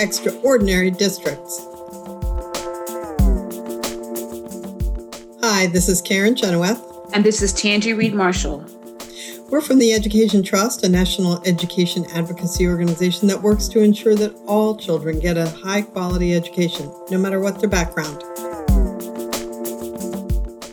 extraordinary districts. Hi, this is Karen Chenoweth. And this is Tanji Reed Marshall. We're from the Education Trust, a national education advocacy organization that works to ensure that all children get a high quality education, no matter what their background.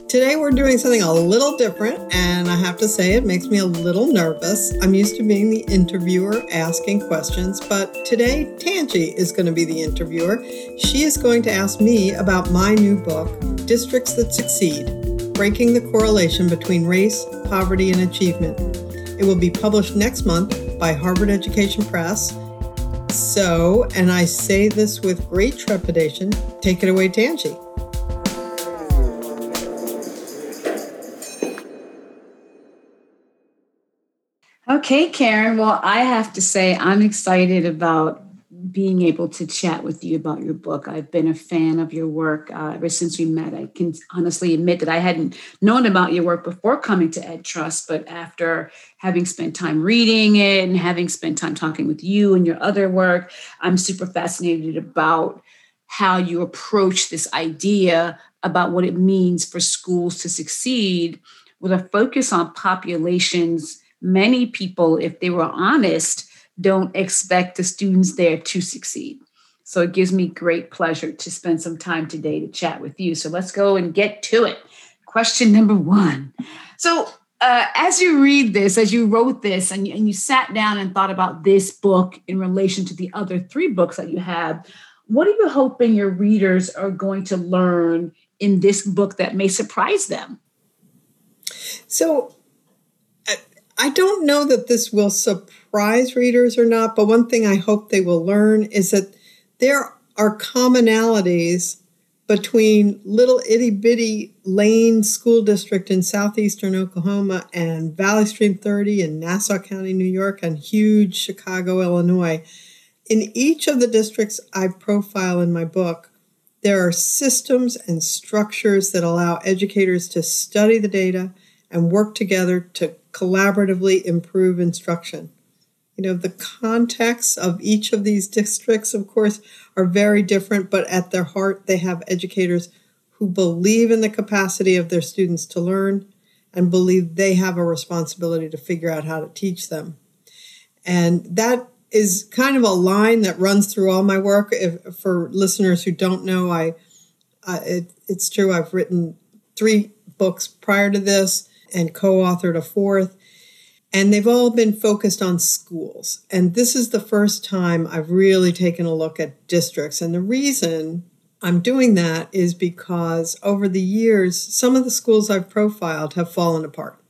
Today we're doing something a little different, and I have to say it makes me a little nervous. I'm used to being the interviewer asking questions, but today Tanji is going to be the interviewer. She is going to ask me about my new book, Districts That Succeed Breaking the Correlation Between Race, Poverty, and Achievement. It will be published next month by Harvard Education Press. So, and I say this with great trepidation, take it away, Tanji. Okay, Karen. Well, I have to say, I'm excited about being able to chat with you about your book. I've been a fan of your work uh, ever since we met. I can honestly admit that I hadn't known about your work before coming to Ed Trust, but after having spent time reading it and having spent time talking with you and your other work, I'm super fascinated about how you approach this idea about what it means for schools to succeed with a focus on populations many people, if they were honest, don't expect the students there to succeed. So it gives me great pleasure to spend some time today to chat with you. So let's go and get to it. Question number one. So, uh, as you read this, as you wrote this, and you, and you sat down and thought about this book in relation to the other three books that you have, what are you hoping your readers are going to learn in this book that may surprise them? So, I don't know that this will surprise readers or not, but one thing I hope they will learn is that there are commonalities between little itty bitty Lane School District in southeastern Oklahoma and Valley Stream 30 in Nassau County, New York, and huge Chicago, Illinois. In each of the districts I profile in my book, there are systems and structures that allow educators to study the data and work together to collaboratively improve instruction. You know, the contexts of each of these districts, of course, are very different, but at their heart, they have educators who believe in the capacity of their students to learn and believe they have a responsibility to figure out how to teach them. And that is kind of a line that runs through all my work. If, for listeners who don't know, I, I it, it's true. I've written three books prior to this and co authored a fourth. And they've all been focused on schools. And this is the first time I've really taken a look at districts. And the reason I'm doing that is because over the years, some of the schools I've profiled have fallen apart.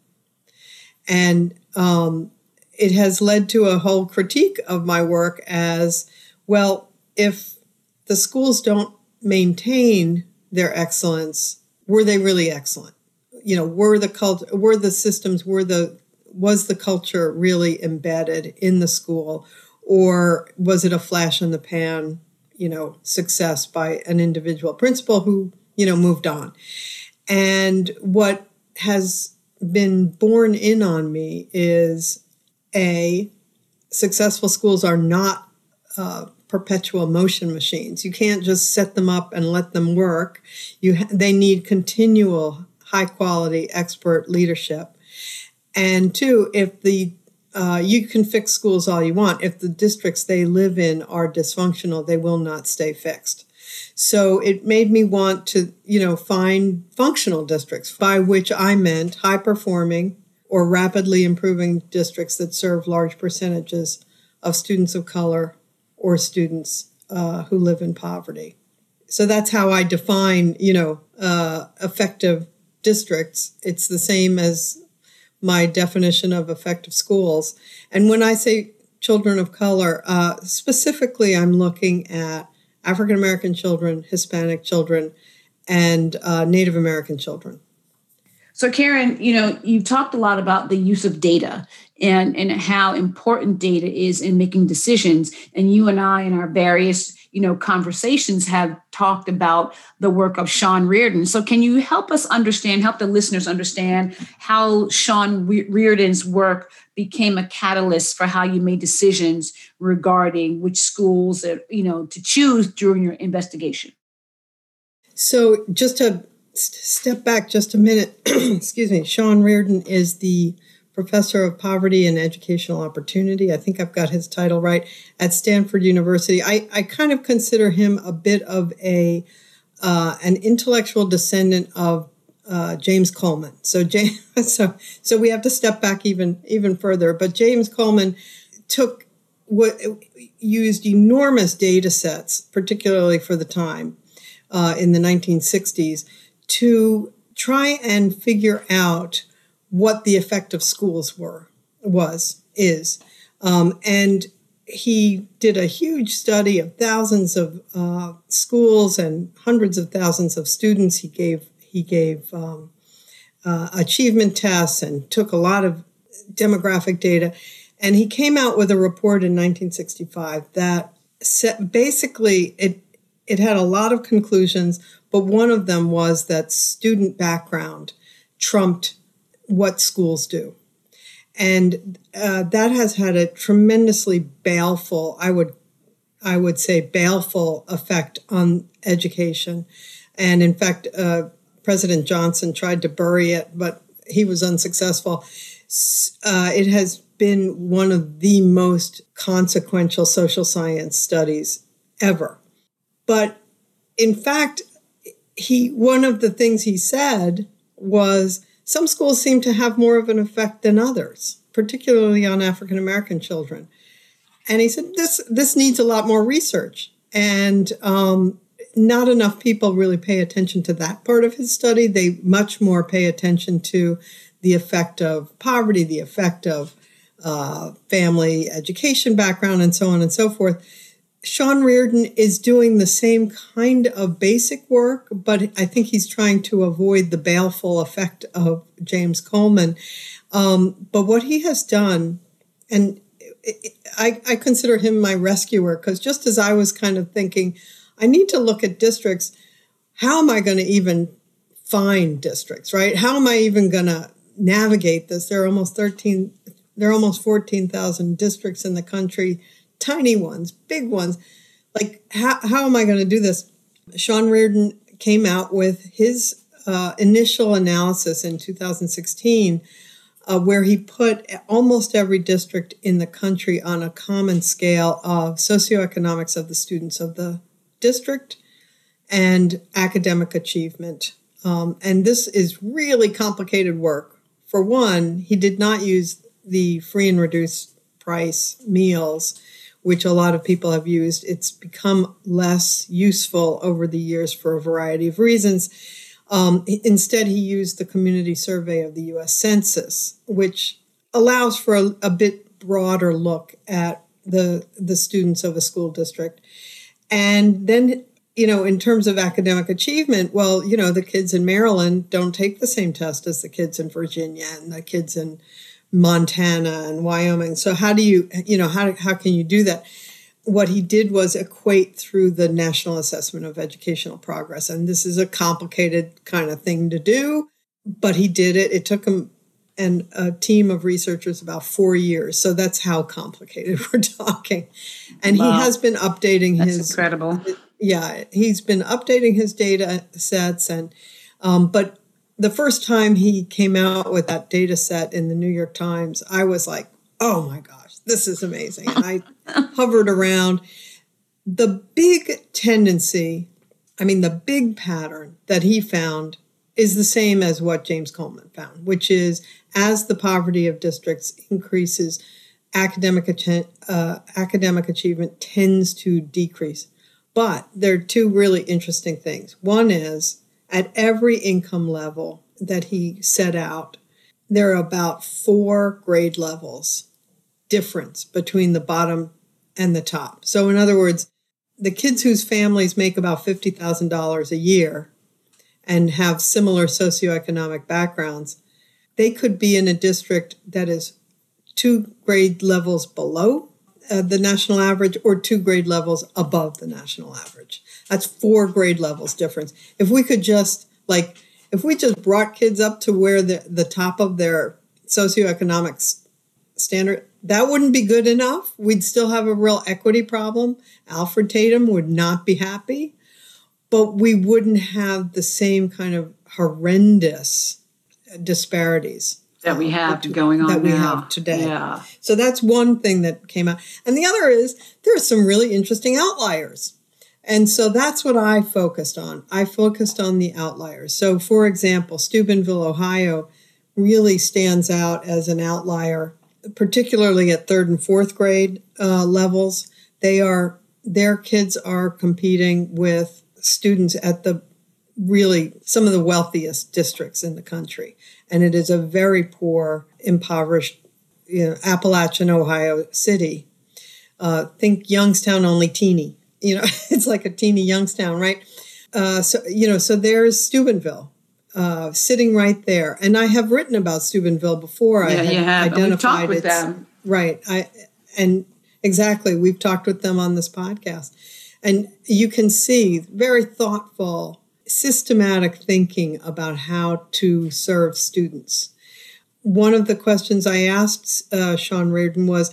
And um, it has led to a whole critique of my work as well, if the schools don't maintain their excellence, were they really excellent? you know were the cult were the systems were the was the culture really embedded in the school? Or was it a flash in the pan you know success by an individual principal who you know moved on? And what has been borne in on me is a successful schools are not uh, perpetual motion machines. You can't just set them up and let them work. You ha- they need continual high quality expert leadership. And two, if the uh, you can fix schools all you want. If the districts they live in are dysfunctional, they will not stay fixed. So it made me want to, you know, find functional districts, by which I meant high performing or rapidly improving districts that serve large percentages of students of color or students uh, who live in poverty. So that's how I define, you know, uh, effective districts. It's the same as my definition of effective schools. And when I say children of color, uh, specifically, I'm looking at African American children, Hispanic children, and uh, Native American children. So, Karen, you know, you've talked a lot about the use of data and, and how important data is in making decisions. And you and I, in our various, you know, conversations, have talked about the work of Sean Reardon. So, can you help us understand, help the listeners understand how Sean Reardon's work became a catalyst for how you made decisions regarding which schools, uh, you know, to choose during your investigation? So, just to step back just a minute, excuse me, Sean Reardon is the professor of poverty and educational opportunity. I think I've got his title right at Stanford University. I, I kind of consider him a bit of a uh, an intellectual descendant of uh, James Coleman. So James, so so we have to step back even even further. But James Coleman took what used enormous data sets, particularly for the time uh, in the 1960s, to try and figure out what the effect of schools were was is. Um, and he did a huge study of thousands of uh, schools and hundreds of thousands of students. He gave he gave um, uh, achievement tests and took a lot of demographic data. And he came out with a report in 1965 that basically it it had a lot of conclusions but one of them was that student background trumped what schools do. And uh, that has had a tremendously baleful, I would, I would say, baleful effect on education. And in fact, uh, President Johnson tried to bury it, but he was unsuccessful. Uh, it has been one of the most consequential social science studies ever. But in fact, he one of the things he said was some schools seem to have more of an effect than others, particularly on African American children. And he said this this needs a lot more research, and um, not enough people really pay attention to that part of his study. They much more pay attention to the effect of poverty, the effect of uh, family education background, and so on and so forth. Sean Reardon is doing the same kind of basic work, but I think he's trying to avoid the baleful effect of James Coleman. Um, but what he has done, and I, I consider him my rescuer, because just as I was kind of thinking, I need to look at districts, how am I going to even find districts, right? How am I even going to navigate this? There are almost 13, there are almost 14,000 districts in the country tiny ones, big ones. Like, how, how am I going to do this? Sean Reardon came out with his uh, initial analysis in 2016, uh, where he put almost every district in the country on a common scale of socioeconomics of the students of the district and academic achievement. Um, and this is really complicated work. For one, he did not use the free and reduced price meals which a lot of people have used. It's become less useful over the years for a variety of reasons. Um, instead, he used the community survey of the US Census, which allows for a, a bit broader look at the, the students of a school district. And then you know, in terms of academic achievement, well, you know, the kids in Maryland don't take the same test as the kids in Virginia and the kids in Montana and Wyoming. So how do you, you know, how, how can you do that? What he did was equate through the National Assessment of Educational Progress. And this is a complicated kind of thing to do, but he did it. It took him and a team of researchers about four years. So that's how complicated we're talking. And wow. he has been updating that's his incredible. Yeah, he's been updating his data sets and um, but the first time he came out with that data set in the New York Times, I was like, oh my gosh, this is amazing. And I hovered around. The big tendency, I mean, the big pattern that he found is the same as what James Coleman found, which is as the poverty of districts increases, academic, uh, academic achievement tends to decrease. But there are two really interesting things. One is at every income level that he set out, there are about four grade levels difference between the bottom and the top. So, in other words, the kids whose families make about $50,000 a year and have similar socioeconomic backgrounds, they could be in a district that is two grade levels below uh, the national average or two grade levels above the national average. That's four grade levels difference. If we could just like if we just brought kids up to where the, the top of their socioeconomic standard, that wouldn't be good enough. We'd still have a real equity problem. Alfred Tatum would not be happy, but we wouldn't have the same kind of horrendous disparities that we have going on that we now. have today. Yeah. So that's one thing that came out. And the other is there are some really interesting outliers. And so that's what I focused on. I focused on the outliers. So, for example, Steubenville, Ohio really stands out as an outlier, particularly at third and fourth grade uh, levels. They are, their kids are competing with students at the really some of the wealthiest districts in the country. And it is a very poor, impoverished, you know, Appalachian, Ohio city. Uh, think Youngstown only teeny you know, it's like a teeny Youngstown, right? Uh, so you know, so there's Steubenville. Uh, sitting right there, and I have written about Steubenville before. Yeah, I you have. identified we've talked with them, right? I and exactly, we've talked with them on this podcast, and you can see very thoughtful, systematic thinking about how to serve students. One of the questions I asked uh, Sean Reardon was,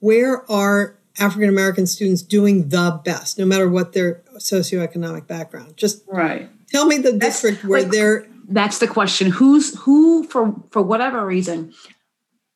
"Where are African American students doing the best, no matter what their socioeconomic background. Just right. Tell me the district where like, they're. That's the question. Who's who for for whatever reason,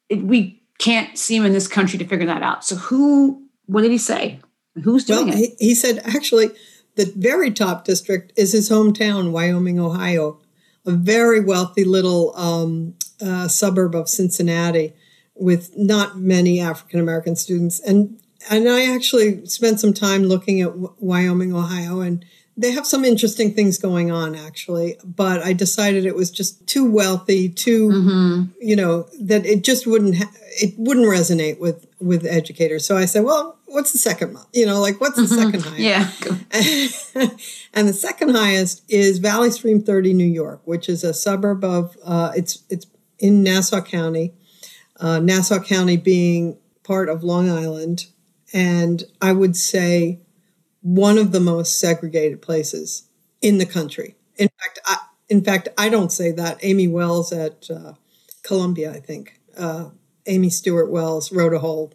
it, we can't seem in this country to figure that out. So who? What did he say? Who's doing well, it? He, he said actually the very top district is his hometown, Wyoming, Ohio, a very wealthy little um, uh, suburb of Cincinnati with not many African American students. And and I actually spent some time looking at Wyoming, Ohio, and they have some interesting things going on actually. But I decided it was just too wealthy, too mm-hmm. you know that it just wouldn't ha- it wouldn't resonate with with educators. So I said, well, what's the second? You know, like what's the mm-hmm. second highest? Yeah, and the second highest is Valley Stream 30, New York, which is a suburb of uh, it's it's in Nassau County. Uh, Nassau County being part of Long Island, and I would say one of the most segregated places in the country. In fact, I, in fact, I don't say that. Amy Wells at uh, Columbia, I think, uh, Amy Stuart Wells wrote a whole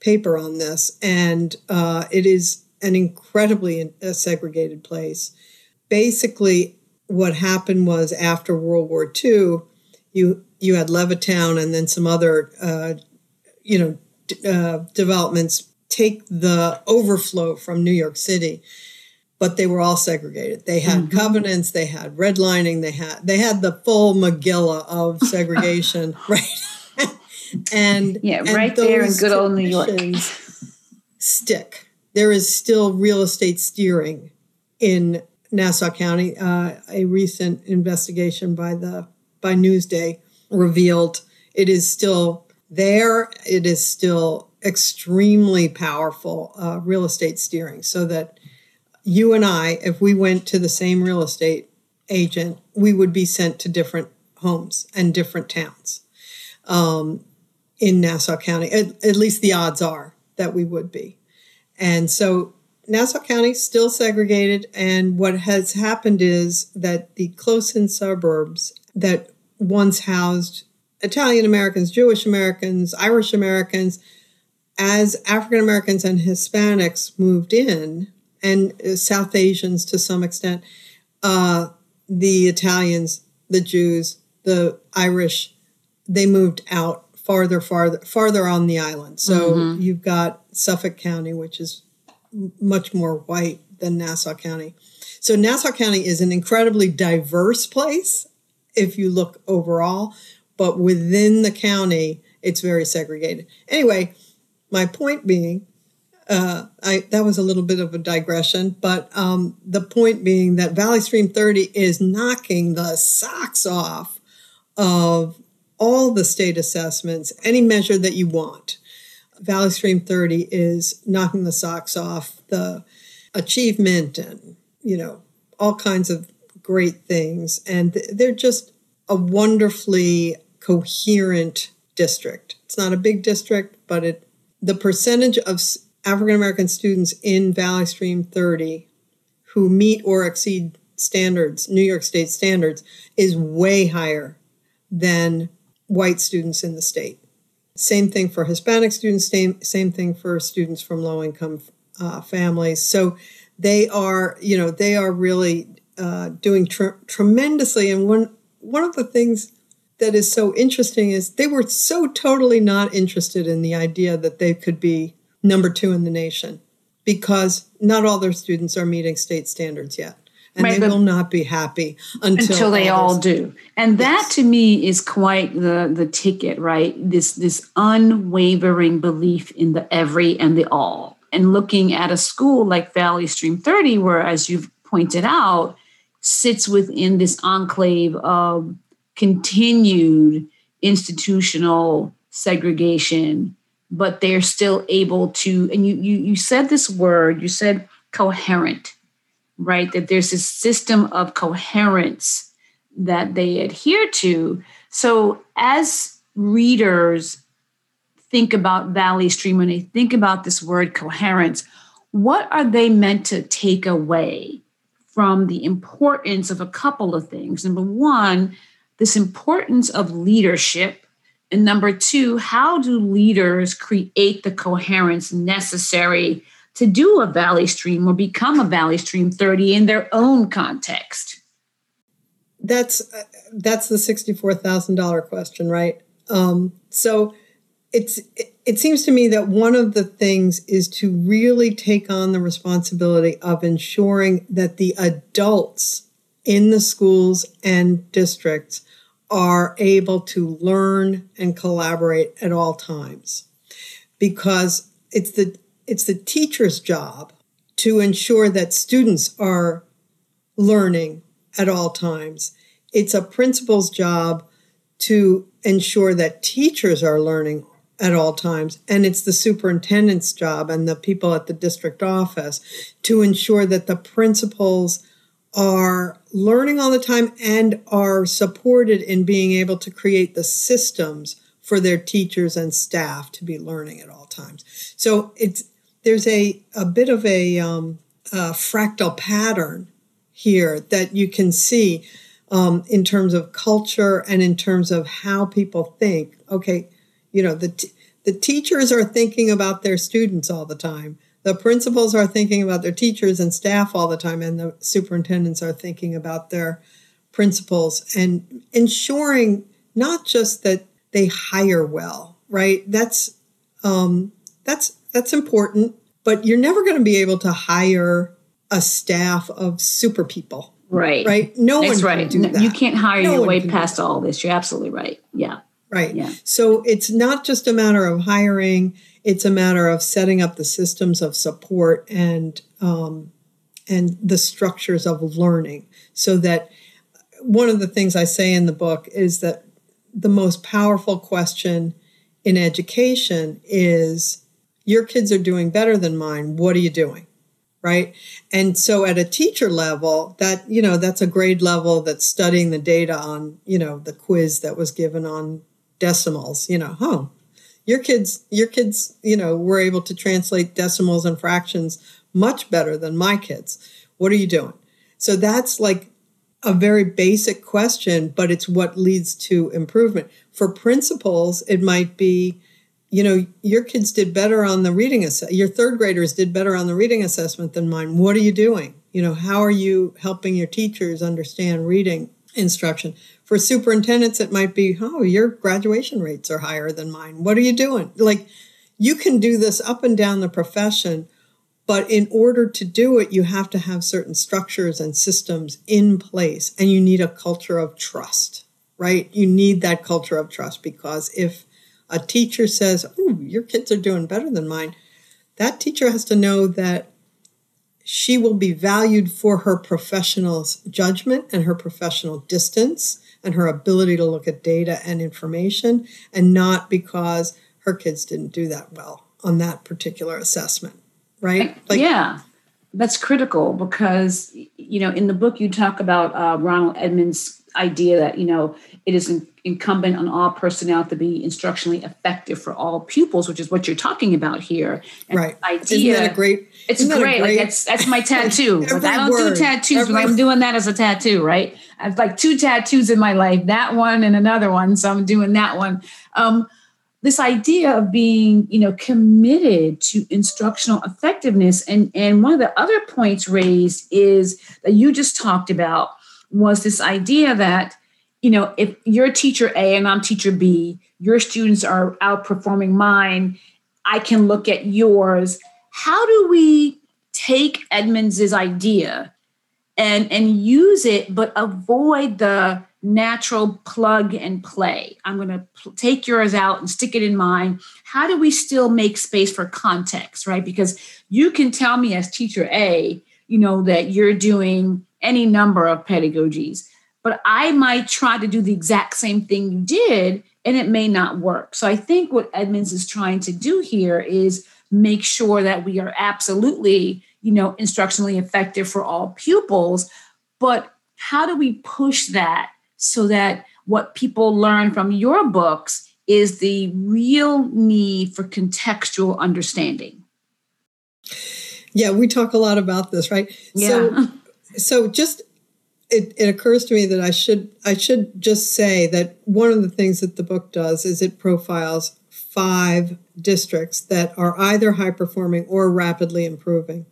paper on this, and uh, it is an incredibly uh, segregated place. Basically, what happened was after World War II, you you had Levittown and then some other, uh, you know, d- uh, developments take the overflow from New York City, but they were all segregated. They had mm-hmm. covenants, they had redlining, they had they had the full Megillah of segregation, right? and yeah, right and there in good old New York. stick. There is still real estate steering in Nassau County. Uh, a recent investigation by the by Newsday revealed it is still there. It is still extremely powerful uh, real estate steering so that you and I, if we went to the same real estate agent, we would be sent to different homes and different towns um, in Nassau County. At, at least the odds are that we would be. And so Nassau County still segregated. And what has happened is that the close in suburbs that once housed Italian Americans, Jewish Americans, Irish Americans, as African Americans and Hispanics moved in, and South Asians to some extent, uh, the Italians, the Jews, the Irish, they moved out farther, farther, farther on the island. So mm-hmm. you've got Suffolk County, which is much more white than Nassau County. So Nassau County is an incredibly diverse place if you look overall, but within the county, it's very segregated. Anyway, my point being, uh, I, that was a little bit of a digression, but um, the point being that Valley Stream 30 is knocking the socks off of all the state assessments, any measure that you want. Valley Stream 30 is knocking the socks off the achievement and, you know, all kinds of great things, and they're just a wonderfully coherent district. It's not a big district, but it the percentage of African American students in Valley Stream 30 who meet or exceed standards, New York State standards, is way higher than white students in the state. Same thing for Hispanic students, same, same thing for students from low income uh, families. So they are, you know, they are really uh, doing tr- tremendously. And one, one of the things that is so interesting is they were so totally not interested in the idea that they could be number two in the nation because not all their students are meeting state standards yet and right, they will not be happy until, until they all do. And that yes. to me is quite the the ticket, right? This this unwavering belief in the every and the all. And looking at a school like Valley Stream 30, where as you've pointed out, sits within this enclave of continued institutional segregation, but they're still able to, and you you you said this word, you said coherent right? That there's this system of coherence that they adhere to. So as readers think about Valley Stream, when they think about this word coherence, what are they meant to take away from the importance of a couple of things? Number one, this importance of leadership. And number two, how do leaders create the coherence necessary to do a Valley Stream or become a Valley Stream 30 in their own context? That's uh, that's the sixty-four thousand dollar question, right? Um, so it's it, it seems to me that one of the things is to really take on the responsibility of ensuring that the adults in the schools and districts are able to learn and collaborate at all times because it's the it's the teacher's job to ensure that students are learning at all times. It's a principal's job to ensure that teachers are learning at all times. And it's the superintendent's job and the people at the district office to ensure that the principals are learning all the time and are supported in being able to create the systems for their teachers and staff to be learning at all times. So it's there's a, a bit of a, um, a fractal pattern here that you can see um, in terms of culture and in terms of how people think. Okay, you know, the, t- the teachers are thinking about their students all the time. The principals are thinking about their teachers and staff all the time, and the superintendents are thinking about their principals and ensuring not just that they hire well, right? That's um, that's that's important, but you're never going to be able to hire a staff of super people. Right. Right. No That's one right. can do that. You can't hire no your way past all this. You're absolutely right. Yeah. Right. Yeah. So it's not just a matter of hiring; it's a matter of setting up the systems of support and um, and the structures of learning, so that one of the things I say in the book is that the most powerful question in education is your kids are doing better than mine. What are you doing? Right. And so at a teacher level, that, you know, that's a grade level that's studying the data on, you know, the quiz that was given on decimals, you know, huh, your kids, your kids, you know, were able to translate decimals and fractions much better than my kids. What are you doing? So that's like a very basic question, but it's what leads to improvement. For principals, it might be, you know, your kids did better on the reading ass- your third graders did better on the reading assessment than mine. What are you doing? You know, how are you helping your teachers understand reading instruction? For superintendents, it might be, oh, your graduation rates are higher than mine. What are you doing? Like, you can do this up and down the profession, but in order to do it, you have to have certain structures and systems in place, and you need a culture of trust, right? You need that culture of trust because if a teacher says, Oh, your kids are doing better than mine, that teacher has to know that she will be valued for her professional judgment and her professional distance and her ability to look at data and information, and not because her kids didn't do that well on that particular assessment, right? Like, yeah. that's critical because you know in the book you talk about uh, Ronald Edmonds' idea that you know it is in, incumbent on all personnel to be instructionally effective for all pupils, which is what you're talking about here. And right? Idea. Isn't that a great? It's great. great. Like that's that's my tattoo. like I don't word, do tattoos, but I'm doing that as a tattoo, right? I've like two tattoos in my life, that one and another one. So I'm doing that one. Um, this idea of being you know committed to instructional effectiveness and and one of the other points raised is that you just talked about was this idea that you know if you're teacher a and i'm teacher b your students are outperforming mine i can look at yours how do we take edmonds's idea and and use it but avoid the natural plug and play. I'm going to pl- take yours out and stick it in mine. How do we still make space for context, right? Because you can tell me as teacher A, you know, that you're doing any number of pedagogies, but I might try to do the exact same thing you did and it may not work. So I think what Edmonds is trying to do here is make sure that we are absolutely, you know, instructionally effective for all pupils, but how do we push that so that what people learn from your books is the real need for contextual understanding. Yeah, we talk a lot about this, right? Yeah. So, so just it, it occurs to me that I should I should just say that one of the things that the book does is it profiles five districts that are either high performing or rapidly improving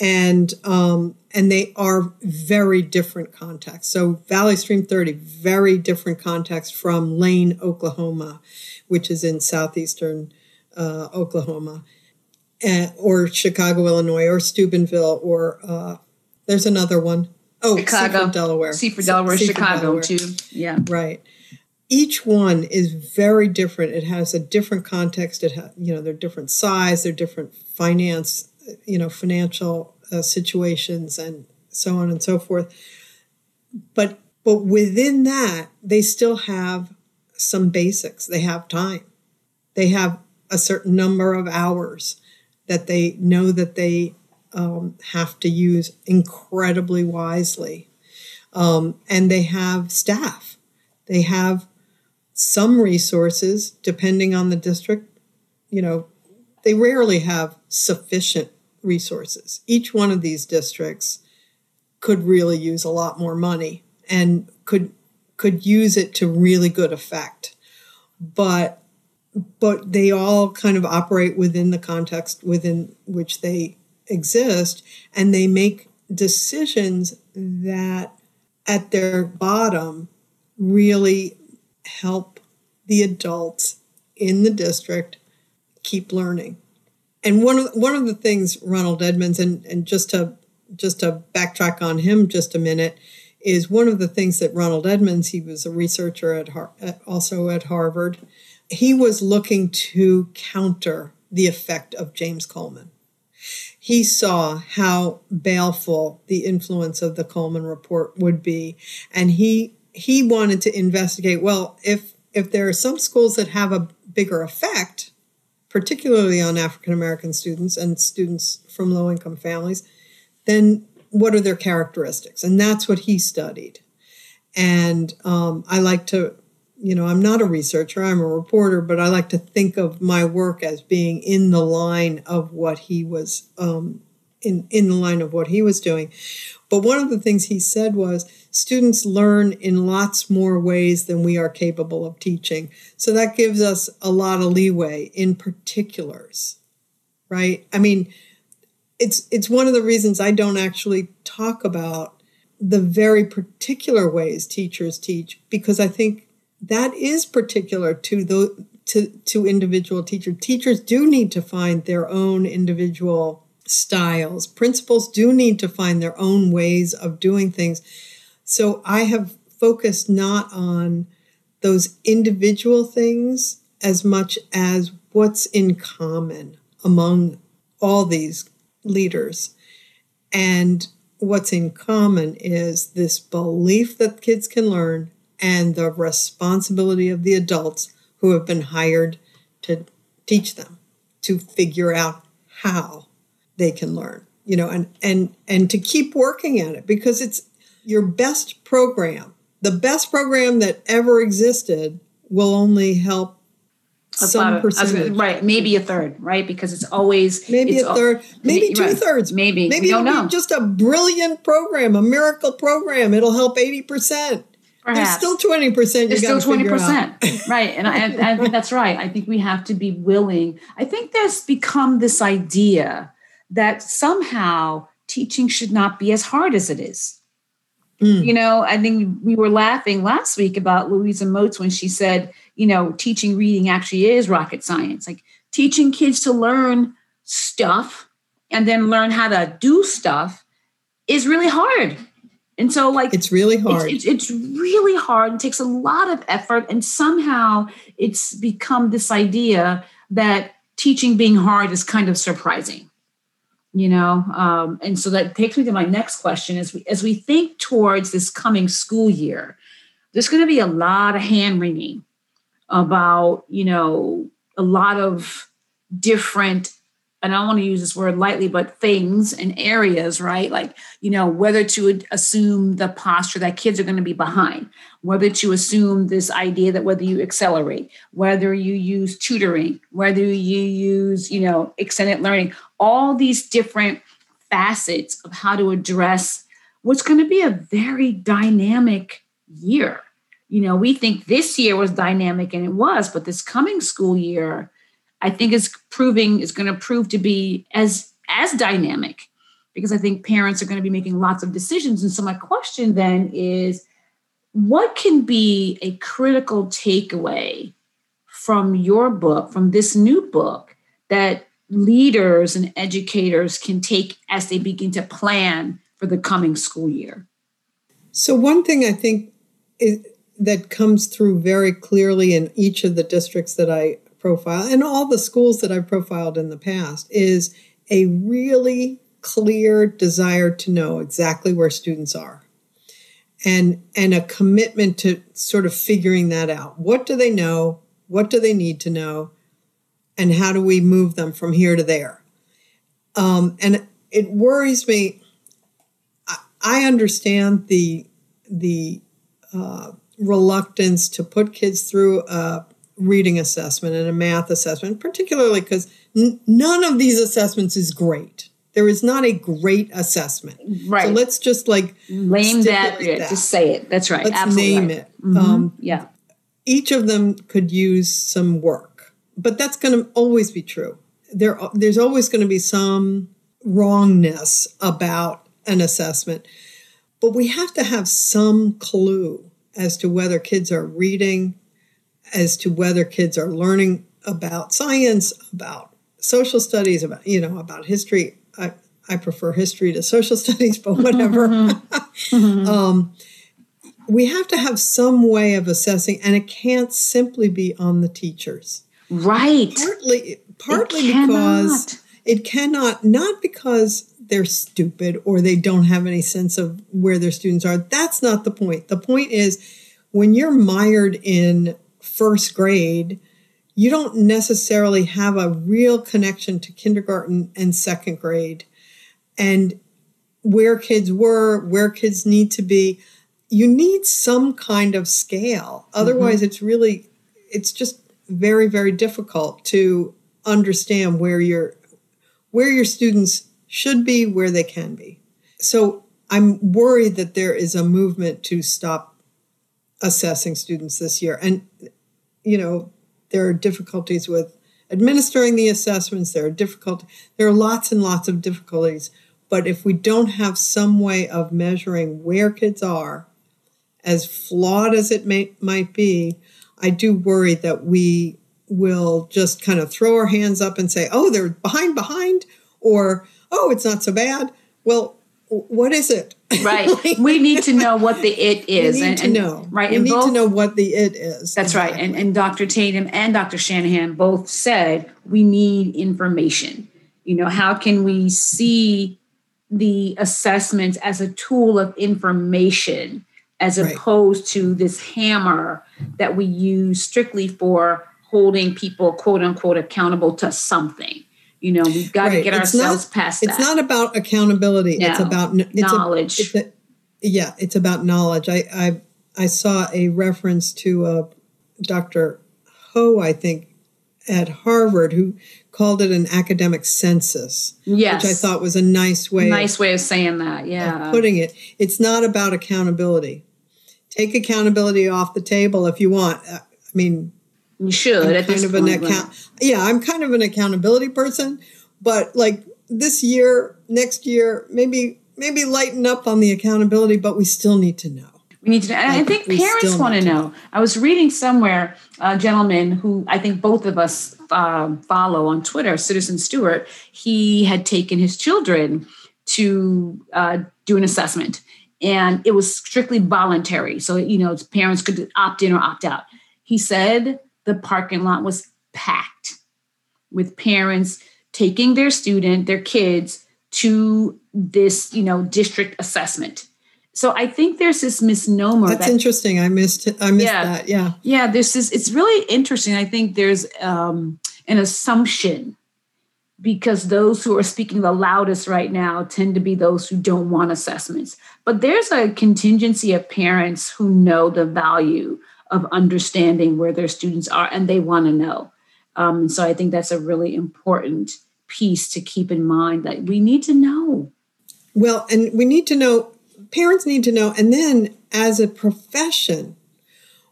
and um, and they are very different contexts. So Valley Stream 30, very different context from Lane, Oklahoma, which is in southeastern uh, Oklahoma, uh, or Chicago, Illinois, or Steubenville, or uh, there's another one. Oh, Chicago, Delaware. Seaford, Delaware, Seaford, Chicago Delaware. too. Yeah, right. Each one is very different. It has a different context. It has, you know, they're different size. They're different finance you know financial uh, situations and so on and so forth but but within that they still have some basics they have time they have a certain number of hours that they know that they um, have to use incredibly wisely um, and they have staff they have some resources depending on the district you know they rarely have sufficient resources. Each one of these districts could really use a lot more money and could could use it to really good effect. But but they all kind of operate within the context within which they exist and they make decisions that at their bottom really help the adults in the district keep learning. And one of one of the things Ronald Edmonds and and just to just to backtrack on him just a minute is one of the things that Ronald Edmonds he was a researcher at, Har- at also at Harvard. He was looking to counter the effect of James Coleman. He saw how baleful the influence of the Coleman report would be and he he wanted to investigate well if if there are some schools that have a bigger effect particularly on African American students and students from low income families, then what are their characteristics? And that's what he studied. And um, I like to, you know, I'm not a researcher, I'm a reporter, but I like to think of my work as being in the line of what he was, um, in, in the line of what he was doing. But one of the things he said was students learn in lots more ways than we are capable of teaching. So that gives us a lot of leeway in particulars, right? I mean, it's it's one of the reasons I don't actually talk about the very particular ways teachers teach because I think that is particular to the to to individual teachers. Teachers do need to find their own individual styles. Principals do need to find their own ways of doing things. So I have focused not on those individual things as much as what's in common among all these leaders. And what's in common is this belief that kids can learn and the responsibility of the adults who have been hired to teach them to figure out how they can learn you know and and and to keep working at it because it's your best program the best program that ever existed will only help some percentage. Right maybe a third right because it's always maybe it's a third al- maybe two right. thirds maybe maybe we don't know. just a brilliant program a miracle program it'll help 80% Perhaps. There's still 20%. There's still 20%. right. And I, and I, think that's right. I think we have to be willing. I think there's become this idea that somehow teaching should not be as hard as it is. Mm. You know, I think we were laughing last week about Louisa Moats when she said, you know, teaching reading actually is rocket science. Like teaching kids to learn stuff and then learn how to do stuff is really hard and so, like, it's really hard. It's, it's, it's, really hard and takes a lot of effort. And somehow it's become this idea that teaching being hard is kind of surprising, you know? Um, and so that takes me to my next question as we, as we think towards this coming school year, there's going to be a lot of hand wringing about, you know, a lot of different and I don't want to use this word lightly, but things and areas, right? Like, you know, whether to assume the posture that kids are going to be behind, whether to assume this idea that whether you accelerate, whether you use tutoring, whether you use, you know, extended learning, all these different facets of how to address what's going to be a very dynamic year you know, we think this year was dynamic and it was, but this coming school year, I think is proving is going to prove to be as as dynamic because I think parents are going to be making lots of decisions. And so my question then is what can be a critical takeaway from your book, from this new book that leaders and educators can take as they begin to plan for the coming school year? So one thing I think is that comes through very clearly in each of the districts that I profile and all the schools that I've profiled in the past is a really clear desire to know exactly where students are. And and a commitment to sort of figuring that out. What do they know? What do they need to know? And how do we move them from here to there? Um, and it worries me I, I understand the the uh, reluctance to put kids through a reading assessment and a math assessment, particularly because n- none of these assessments is great. There is not a great assessment. Right. So let's just like name that, that. Just say it. That's right. Let's Absolutely name right. it. Mm-hmm. Um, yeah. Each of them could use some work, but that's going to always be true. There, there's always going to be some wrongness about an assessment, but we have to have some clue as to whether kids are reading, as to whether kids are learning about science, about social studies, about you know about history. I, I prefer history to social studies, but whatever. Mm-hmm. um, we have to have some way of assessing, and it can't simply be on the teachers. Right. Partly, partly it because it cannot, not because they're stupid or they don't have any sense of where their students are. That's not the point. The point is when you're mired in first grade, you don't necessarily have a real connection to kindergarten and second grade and where kids were, where kids need to be. You need some kind of scale. Otherwise, mm-hmm. it's really, it's just very, very difficult to understand where your where your students should be, where they can be. So I'm worried that there is a movement to stop assessing students this year. And, you know, there are difficulties with administering the assessments, there are difficult there are lots and lots of difficulties. But if we don't have some way of measuring where kids are, as flawed as it may, might be, I do worry that we will just kind of throw our hands up and say, oh, they're behind, behind, or oh, it's not so bad. Well, what is it? Right. we need to know what the it is. We need and, to know. Right. We and need both, to know what the it is. That's exactly. right. And, and Dr. Tatum and Dr. Shanahan both said we need information. You know, how can we see the assessments as a tool of information as right. opposed to this hammer that we use strictly for holding people quote unquote accountable to something You know, we've got right. to get it's ourselves not, past It's not about accountability. No. It's about it's knowledge. A, it's a, yeah, it's about knowledge. I, I I saw a reference to uh, Dr. Ho, I think, at Harvard, who called it an academic census. Yes. Which I thought was a nice way. Nice way of saying that, yeah. putting it. It's not about accountability. Take accountability off the table if you want. Uh, I mean, you should. I'm kind of an account. Yeah, I'm kind of an accountability person, but like this year, next year, maybe maybe lighten up on the accountability, but we still need to know. We need to know. Like, I think parents want to know. I was reading somewhere a gentleman who I think both of us uh, follow on Twitter, Citizen Stewart. He had taken his children to uh, do an assessment, and it was strictly voluntary. So you know, parents could opt in or opt out. He said the parking lot was packed with parents taking their student, their kids to this, you know, district assessment. So I think there's this misnomer. That's that, interesting. I missed. I missed yeah, that. Yeah. Yeah. This is. It's really interesting. I think there's um, an assumption because those who are speaking the loudest right now tend to be those who don't want assessments. But there's a contingency of parents who know the value of understanding where their students are and they want to know. Um, so I think that's a really important piece to keep in mind that we need to know. Well, and we need to know, parents need to know, and then as a profession,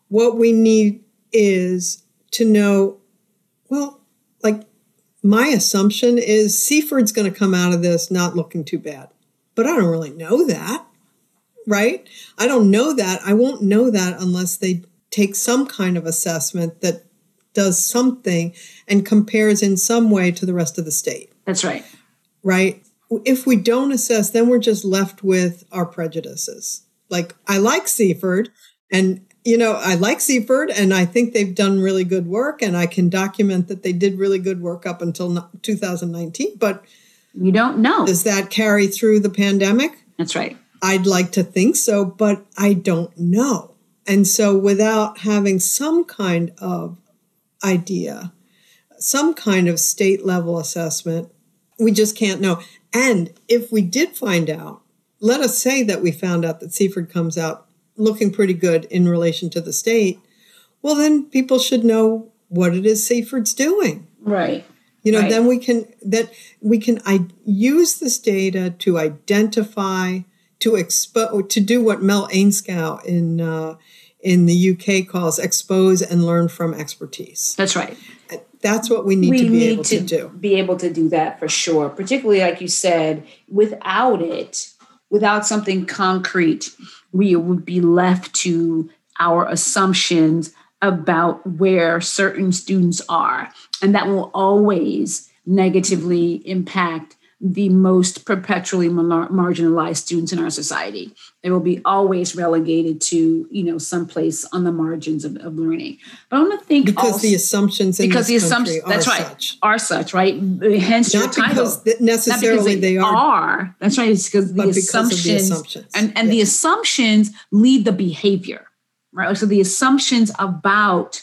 what we need is to know, well, like my assumption is Seaford's going to come out of this not looking too bad. But I don't really know that, right? I don't know that. I won't know that unless they take some kind of assessment that does something and compares in some way to the rest of the state. That's right. Right? If we don't assess, then we're just left with our prejudices. Like, I like Seaford, and you know, I like Seaford, and I think they've done really good work, and I can document that they did really good work up until 2019. But you don't know. Does that carry through the pandemic? That's right. I'd like to think so, but I don't know. And so, without having some kind of idea, some kind of state level assessment, we just can't know. And if we did find out, let us say that we found out that Seaford comes out looking pretty good in relation to the state, well, then people should know what it is Seaford's doing. Right. You know, right. then we can that we can I, use this data to identify, to expose, to do what Mel Ainscow in uh, in the UK calls expose and learn from expertise. That's right. That's what we need we to be need able to, to do. Be able to do that for sure. Particularly, like you said, without it, without something concrete, we would be left to our assumptions about where certain students are. And that will always negatively impact the most perpetually marginalized students in our society. They will be always relegated to, you know, someplace on the margins of, of learning. But I want to think because also, the assumptions because the assumptions that's right such. are such right. Hence not your title. Because necessarily they, they, are. are. That's right. It's because the assumptions, the assumptions, and and the assumptions lead the behavior. Right. So the assumptions about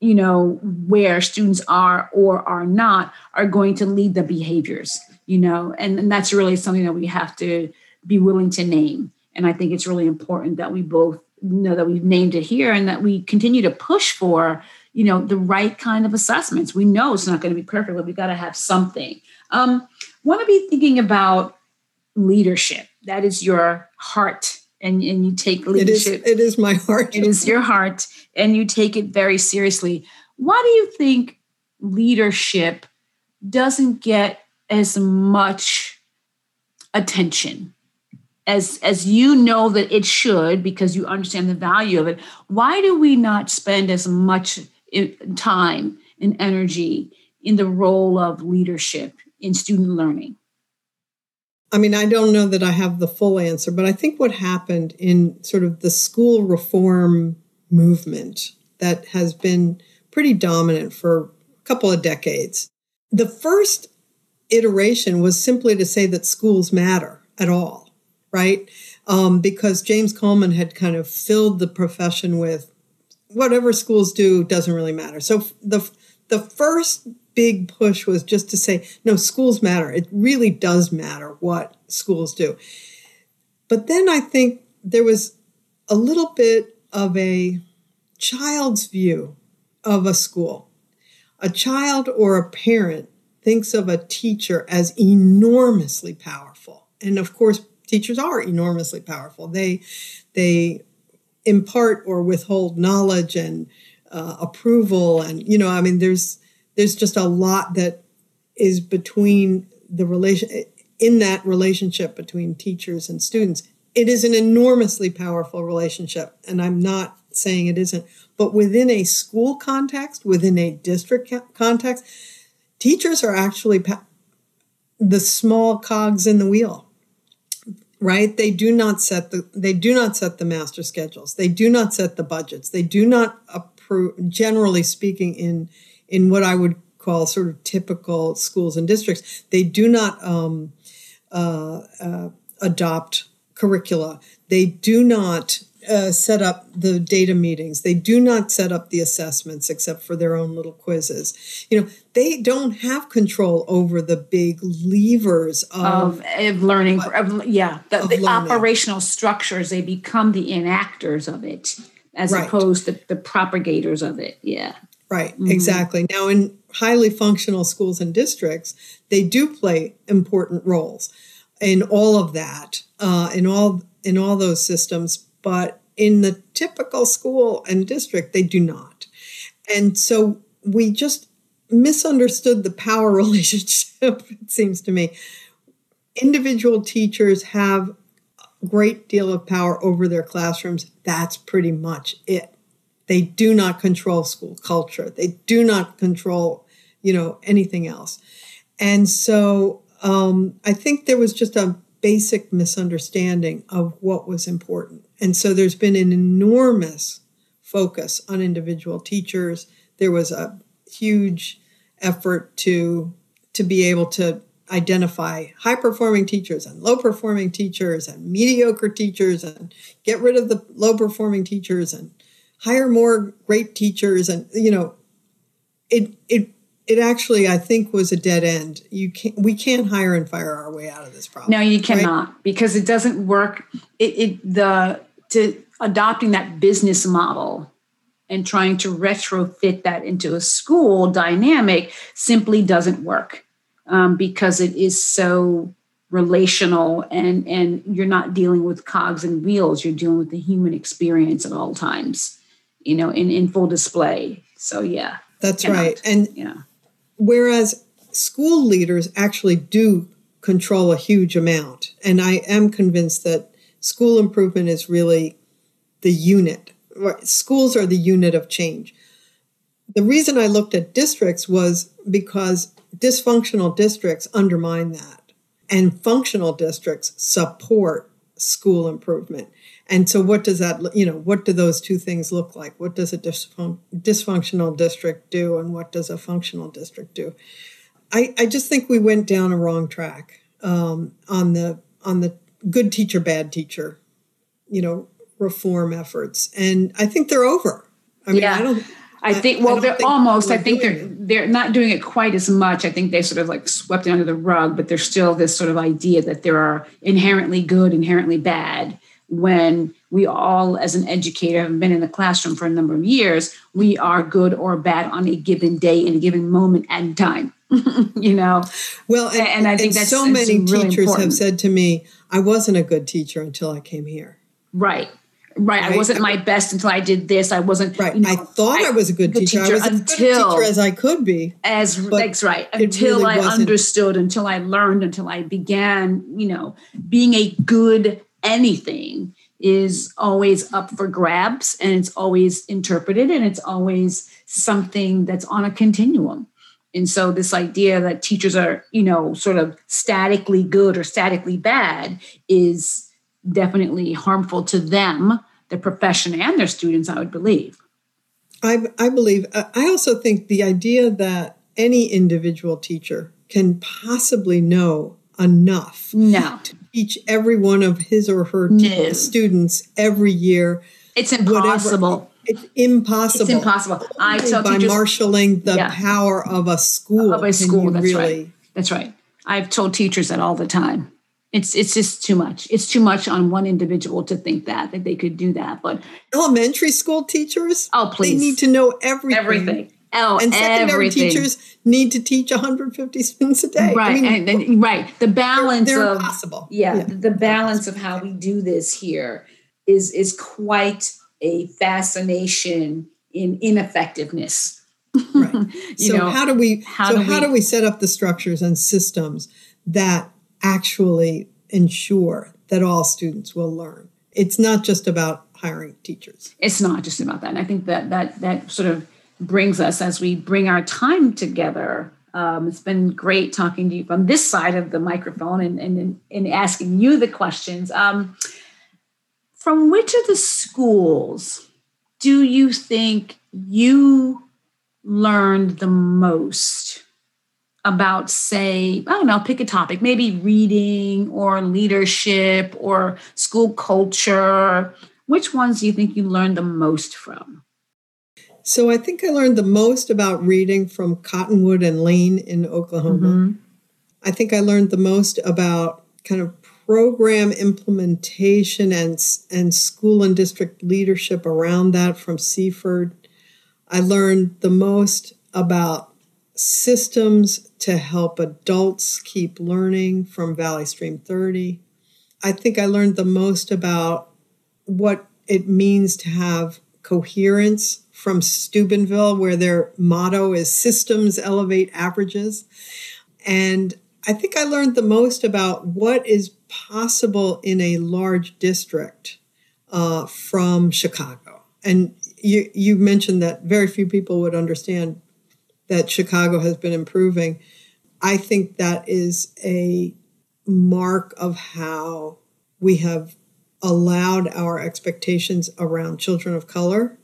you know where students are or are not are going to lead the behaviors you know and, and that's really something that we have to be willing to name. And i think it's really important that we both know that we've named it here and that we continue to push for you know the right kind of assessments. We know it's not going to be perfect but we got to have something. Um want to be thinking about leadership. That is your heart and, and you take leadership it is, it is my heart. It is your heart and you take it very seriously. Why do you think leadership doesn't get as much attention as as you know that it should because you understand the value of it why do we not spend as much eh, time and energy in the role of leadership in student learning I mean, I don't know that I have the full answer, but I think what happened in sort of the school reform movement that has been pretty dominant for a couple of decades. The first iteration was simply to say that schools matter at all, right? Um, because James Coleman had kind of filled the profession with whatever schools do doesn't really matter. So the the first big push was just to say, no, schools matter. It really does matter what schools do. But then I think there was a little bit of a child's view of a school. A child or a parent thinks of a teacher as enormously powerful. And of course, teachers are enormously powerful. They they impart or withhold knowledge and uh, approval and you know i mean there's there's just a lot that is between the relation in that relationship between teachers and students it is an enormously powerful relationship and i'm not saying it isn't but within a school context within a district context teachers are actually the small cogs in the wheel right? They do not set the they do not set the master schedules. They do not set the budgets. They do not approve generally speaking in in what i would call sort of typical schools and districts they do not um, uh, uh, adopt curricula. They do not uh, set up the data meetings. They do not set up the assessments except for their own little quizzes. You know, they don't have control over the big levers of, of, of learning. Of, yeah, the, the learning. operational structures. They become the enactors of it as right. opposed to the propagators of it. Yeah. Right, mm-hmm. exactly. Now, in highly functional schools and districts, they do play important roles in all of that, uh, in all in all those systems but in the typical school and district, they do not. And so we just misunderstood the power relationship, it seems to me. Individual teachers have a great deal of power over their classrooms. That's pretty much it. They do not control school culture. They do not control, you know, anything else. And so um, I think there was just a basic misunderstanding of what was important. And so there's been an enormous focus on individual teachers. There was a huge effort to to be able to identify high performing teachers and low performing teachers and mediocre teachers and get rid of the low performing teachers and hire more great teachers and you know it it it actually i think was a dead end you can't we can't hire and fire our way out of this problem no you cannot right? because it doesn't work it, it the to adopting that business model and trying to retrofit that into a school dynamic simply doesn't work um, because it is so relational and and you're not dealing with cogs and wheels. You're dealing with the human experience at all times you know in in full display. So yeah. That's right. And yeah. whereas school leaders actually do control a huge amount. And I am convinced that school improvement is really the unit. Schools are the unit of change. The reason I looked at districts was because dysfunctional districts undermine that, and functional districts support school improvement. And so, what does that, you know, what do those two things look like? What does a dysfun- dysfunctional district do, and what does a functional district do? I, I just think we went down a wrong track um, on the on the good teacher, bad teacher, you know, reform efforts, and I think they're over. I mean, yeah. I don't. I think well, I they're think almost. I think they're it. they're not doing it quite as much. I think they sort of like swept it under the rug, but there's still this sort of idea that there are inherently good, inherently bad, when we all, as an educator, have been in the classroom for a number of years, we are good or bad on a given day, in a given moment and time. you know, well, and, and I think and that's so many really teachers important. have said to me, "I wasn't a good teacher until I came here." Right. Right. right. I wasn't my best until I did this. I wasn't right. You know, I thought I, I, was a good teacher. teacher. I was until, teacher as I could be. As that's right. Until really I wasn't. understood, until I learned, until I began, you know, being a good anything is always up for grabs and it's always interpreted and it's always something that's on a continuum. And so this idea that teachers are, you know, sort of statically good or statically bad is definitely harmful to them, the profession and their students, I would believe. I, I believe, I also think the idea that any individual teacher can possibly know enough no. to teach every one of his or her no. students every year. It's impossible. It's impossible. It's impossible. I tell by teachers marshaling the Yeah. power of a school. of a school. That's really, right. That's right. I've told teachers that all the time. It's it's just too much. It's too much on one individual to think that that they could do that. But Elementary school teachers, oh, please, they need to know everything. everything. Oh, And secondary everything. teachers need to teach 150 students a day. I right? mean, and then right, the they're, balance they're of impossible. yeah, the balance of how we do this here is is quite a fascination in ineffectiveness. Right. You so know, how do we how so do how we- do we set up the structures and systems that actually ensure that all students will learn? It's not just about hiring teachers. it's not just about that. And I think that that that sort of brings us as we bring our time together. Um, it's been great talking to you from this side of the microphone and and, and asking you the questions. Um, from which of the schools do you think you learned the most about, say, I don't know, pick a topic, maybe reading or leadership or school culture? Which ones do you think you learned the most from? So I think I learned the most about reading from Cottonwood and Lane in Oklahoma. Mm-hmm. I think I learned the most about kind of program implementation and and school and district leadership around that from Seaford. I learned the most about systems to help adults keep learning from Valley Stream 30. I think I learned the most about what it means to have coherence from Steubenville, where their motto is systems elevate averages. And I think I learned the most about what is possible in a large district uh, from Chicago. And you, you mentioned that very few people would understand that Chicago has been improving. I think that is a mark of how we have allowed our expectations around children of color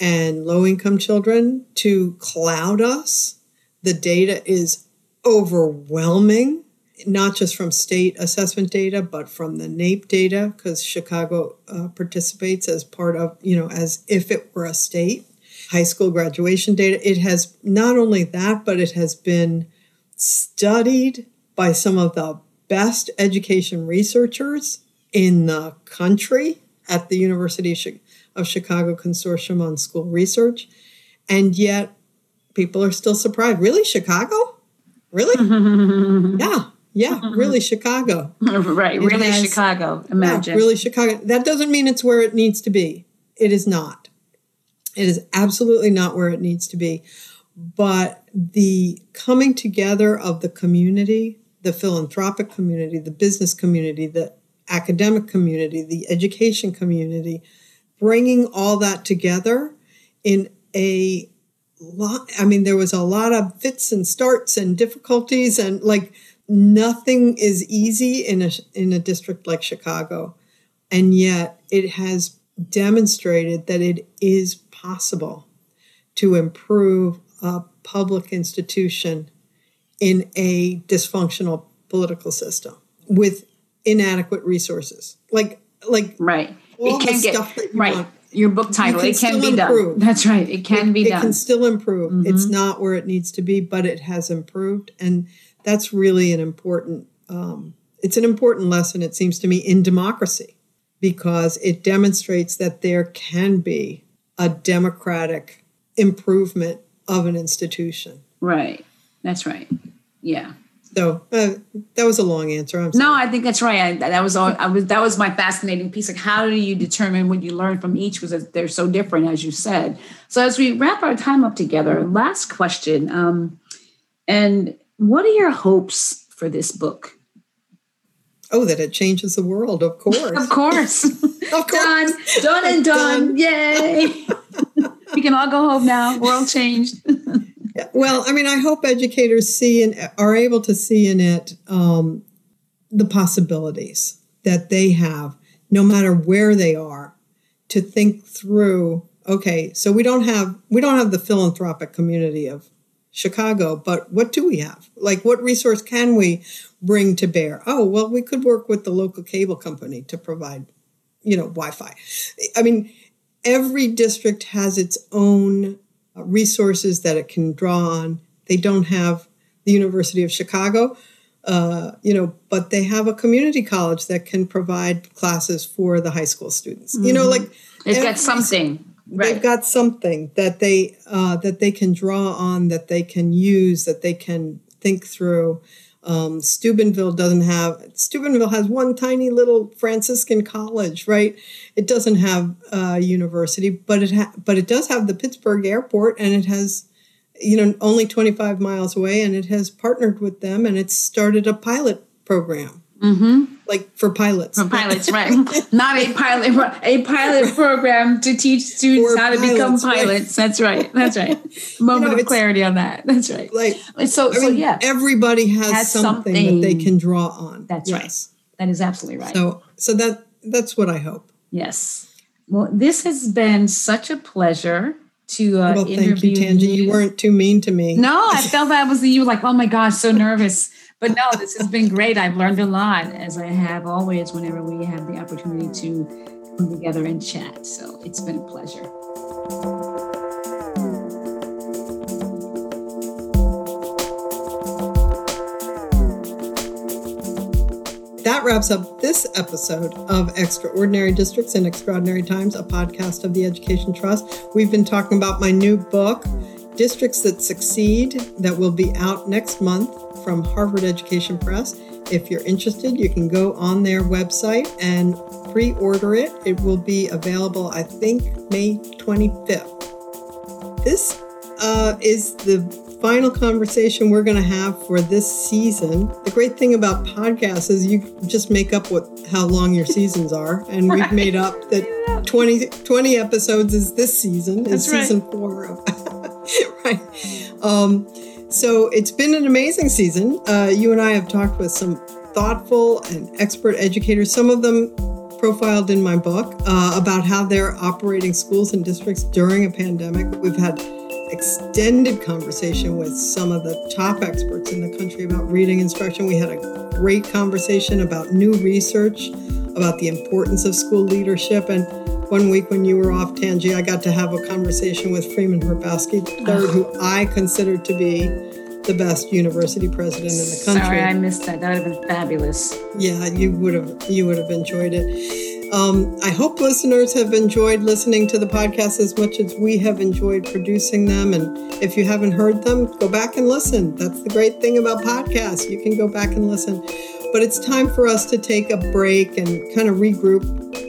and low income children to cloud us. The data is overwhelming, not just from state assessment data, but from the NAEP data, because Chicago uh, participates as part of, you know, as if it were a state. High school graduation data. It has not only that, but it has been studied by some of the best education researchers in the country at the University of Chi- of Chicago Consortium on School Research. And yet, people are still surprised. Really, Chicago? Really? yeah, yeah, really, Chicago. right, really has- Chicago. Yeah, Imagine. really, Chicago. That doesn't mean it's where it needs to be. It is not. It is absolutely not where it needs to be. But the coming together of the community, the philanthropic community, the business community, the academic community, the education community, bringing all that together in a lot. I mean, there was a lot of fits and starts and difficulties, and like nothing is easy in a in a district like Chicago, and yet it has demonstrated that it is possible to improve a public institution in a dysfunctional political system with inadequate resources like like right. All it can get you right. want. Your book title. can It can be done. That's right. It can be it done. It can still improve it's Mhm. not where it needs to be but it has improved and that's really an important um, it's an important lesson it seems to me in democracy because it demonstrates that there can be a democratic improvement of an institution right. That's right. Yeah. So uh, that was a long answer i'm No. I think that's right. I, that was all. I was that was my fascinating piece. Like, how do you determine what you learn from each? Because they're so different, as you said. So, as we wrap our time up together, last question. Um, and what are your hopes for this book? oh that it changes the world of course Of course, of course done, done, and done. Yay! we can all go home now. World changed. Well, I mean, I hope educators see and are able to see in it um, the possibilities that they have, no matter where they are, to think through. Okay, so we don't have we don't have the philanthropic community of Chicago, but what do we have? Like, what resource can we bring to bear? Oh, well, we could work with the local cable company to provide, you know, Wi-Fi. I mean, every district has its own resources that it can draw on. They don't have the University of Chicago, uh, you know, but they have a community college that can provide classes for the high school students. Mm-hmm. You know, like they've got something. Right. They've got something that they uh, that they can draw on, that they can use, that they can think through. Um, Steubenville doesn't have, Steubenville has one tiny little Franciscan college, right? It doesn't have a university, but it ha- but it does have the Pittsburgh airport and it has, you know, only 25 miles away and it has partnered with them and it's started a pilot program. Mm-hmm like for pilots. For pilots, right? Not a pilot, a pilot program to teach students for how to pilots, become pilots. Right. That's right. That's right. Moment you know, of clarity on that. That's right. Like so, I so mean, yeah. Everybody has, has something, something, that they can draw on. That's yes. right. That is absolutely right. So, so that that's what I hope. Yes. Well, this has been such a pleasure to uh, well, thank you, Tanji. You. you weren't too mean to me. No, I felt that was you. Like, oh my gosh, so nervous but no, this has been great. I've learned a lot, as I have always whenever we have the opportunity to come together and chat. So it's been a pleasure. That wraps up this episode of Extraordinary Districts in Extraordinary Times, a podcast of the Education Trust. We've been talking about my new book, Districts That Succeed, that will be out next month from Harvard Education Press. If you're interested, you can go on their website and pre order it. It will be available, I think, May 25th. This uh, is the final conversation we're going to have for this season. The great thing about podcasts is you just make up what how long your seasons are, and right. we've made up that 20, 20 episodes is this season, is That's season four of right. Um, so it's been an amazing season. Uh, you and I have talked with some thoughtful and expert educators, some of them profiled in my book, uh, about how they're operating schools and districts during a pandemic. We've had extended conversation with some of the top experts in the country about reading instruction. We had a great conversation about new research about the importance of school leadership. And one week when you were off, Tanji, I got to have a conversation with Freeman Hrabowski III, who I consider to be the best university president in the country. Sorry, I missed that. That would have been fabulous. Yeah, you would have you would have enjoyed it. Um, I hope listeners have enjoyed listening to the podcast as much as we have enjoyed producing them. And if you haven't heard them, go back and listen. That's the great thing about podcasts. You can go back and listen. But it's time for us to take a break and kind of regroup.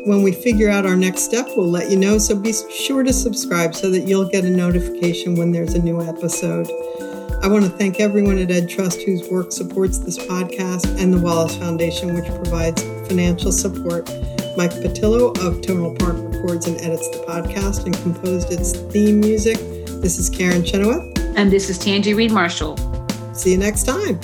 When we figure out our next step, we'll let you know. So be sure to subscribe so that you'll get a notification when there's a new episode. I want to thank everyone at Ed Trust whose work supports this podcast and the Wallace Foundation, which provides financial support. Mike Patillo of Tonal Park records and edits the podcast and composed its theme music. This is Karen Chenoweth. And this is Tanji Reed Marshall. See you next time.